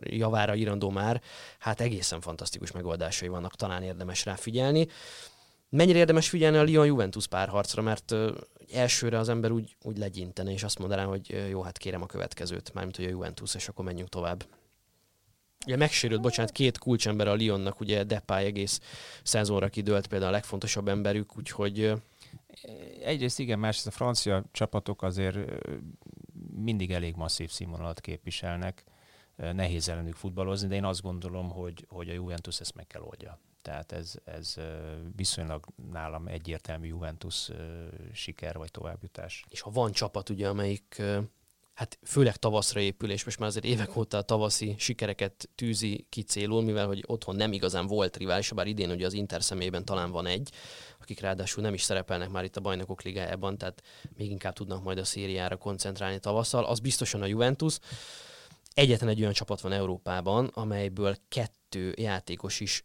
javára irandó már, hát egészen fantasztikus megoldásai vannak, talán érdemes rá figyelni. Mennyire érdemes figyelni a Lyon-Juventus párharcra, mert elsőre az ember úgy, úgy legyintene, és azt mondaná, hogy jó, hát kérem a következőt, mármint hogy a Juventus, és akkor menjünk tovább. Ugye megsérült, bocsánat, két kulcsember a Lyonnak, ugye Depay egész szezonra kidőlt például a legfontosabb emberük, úgyhogy... Egyrészt igen, másrészt a francia csapatok azért mindig elég masszív színvonalat képviselnek, nehéz ellenük futballozni, de én azt gondolom, hogy, hogy a Juventus ezt meg kell oldja. Tehát ez, ez viszonylag nálam egyértelmű Juventus siker vagy továbbjutás. És ha van csapat, ugye, amelyik hát főleg tavaszra épül, és most már azért évek óta a tavaszi sikereket tűzi ki célul, mivel hogy otthon nem igazán volt rivális, bár idén ugye az Inter személyében talán van egy, akik ráadásul nem is szerepelnek már itt a bajnokok ligájában, tehát még inkább tudnak majd a szériára koncentrálni tavasszal. Az biztosan a Juventus. Egyetlen egy olyan csapat van Európában, amelyből kettő játékos is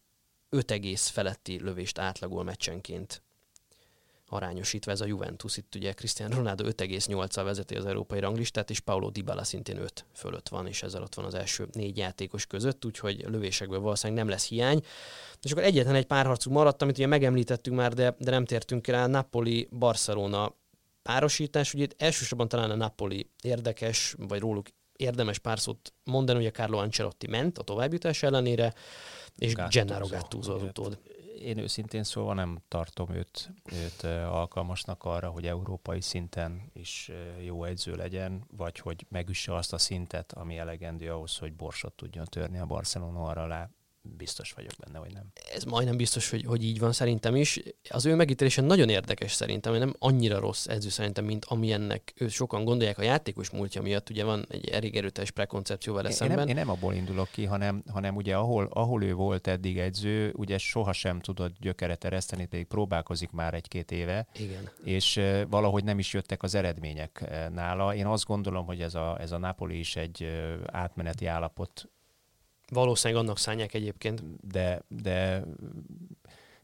5 egész feletti lövést átlagol meccsenként arányosítva ez a Juventus. Itt ugye Cristiano Ronaldo 5,8-al vezeti az európai ranglistát, és Paulo Dybala szintén 5 fölött van, és ezzel ott van az első négy játékos között, úgyhogy lövésekből valószínűleg nem lesz hiány. És akkor egyetlen egy párharcunk maradt, amit ugye megemlítettünk már, de, de nem tértünk rá, Napoli-Barcelona párosítás. Ugye itt elsősorban talán a Napoli érdekes, vagy róluk érdemes pár szót mondani, hogy a Carlo Ancelotti ment a továbbjutás ellenére, és Gennaro Gattuso az utód én őszintén szóval nem tartom őt, őt alkalmasnak arra, hogy európai szinten is jó edző legyen, vagy hogy megüsse azt a szintet, ami elegendő ahhoz, hogy borsot tudjon törni a Barcelona arra alá biztos vagyok benne, hogy nem. Ez majdnem biztos, hogy, hogy így van szerintem is. Az ő megítélése nagyon érdekes szerintem, nem annyira rossz edző szerintem, mint amilyennek ő sokan gondolják a játékos múltja miatt. Ugye van egy elég erőteljes prekoncepció vele én, szemben. Én nem, én nem abból indulok ki, hanem, hanem ugye ahol, ahol ő volt eddig edző, ugye sohasem tudott gyökeret ereszteni, pedig próbálkozik már egy-két éve. Igen. És valahogy nem is jöttek az eredmények nála. Én azt gondolom, hogy ez a, ez a Napoli is egy átmeneti állapot Valószínűleg annak szánják egyébként. De, de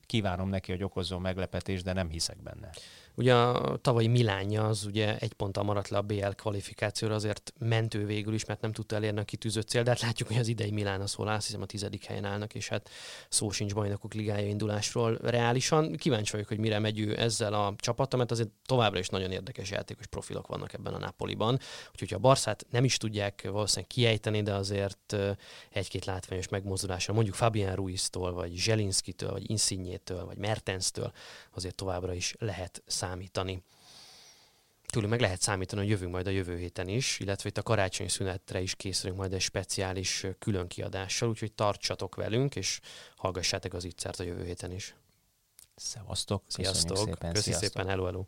kívánom neki, hogy okozzon meglepetést, de nem hiszek benne. Ugye a tavalyi Milánja az ugye egy ponttal maradt le a BL kvalifikációra, azért mentő végül is, mert nem tudta elérni a kitűzött cél, de hát látjuk, hogy az idei Milán az hol áll, hiszem a tizedik helyen állnak, és hát szó sincs bajnokok ligája indulásról reálisan. Kíváncsi vagyok, hogy mire megy ő ezzel a csapattal, mert azért továbbra is nagyon érdekes játékos profilok vannak ebben a Napoliban. Úgyhogy a Barszát nem is tudják valószínűleg kiejteni, de azért egy-két látványos megmozdulásra, mondjuk Fabian Ruiz-tól, vagy Zselinszkitől, vagy Insignétől, vagy Mertenstől azért továbbra is lehet számítani. Tőlük meg lehet számítani, hogy jövünk majd a jövő héten is, illetve itt a karácsonyi szünetre is készülünk majd egy speciális különkiadással, úgyhogy tartsatok velünk, és hallgassátok az ittszert a jövő héten is. Szevasztok! Sziasztok! Szépen, Köszi Sziasztok. szépen, hello, hello!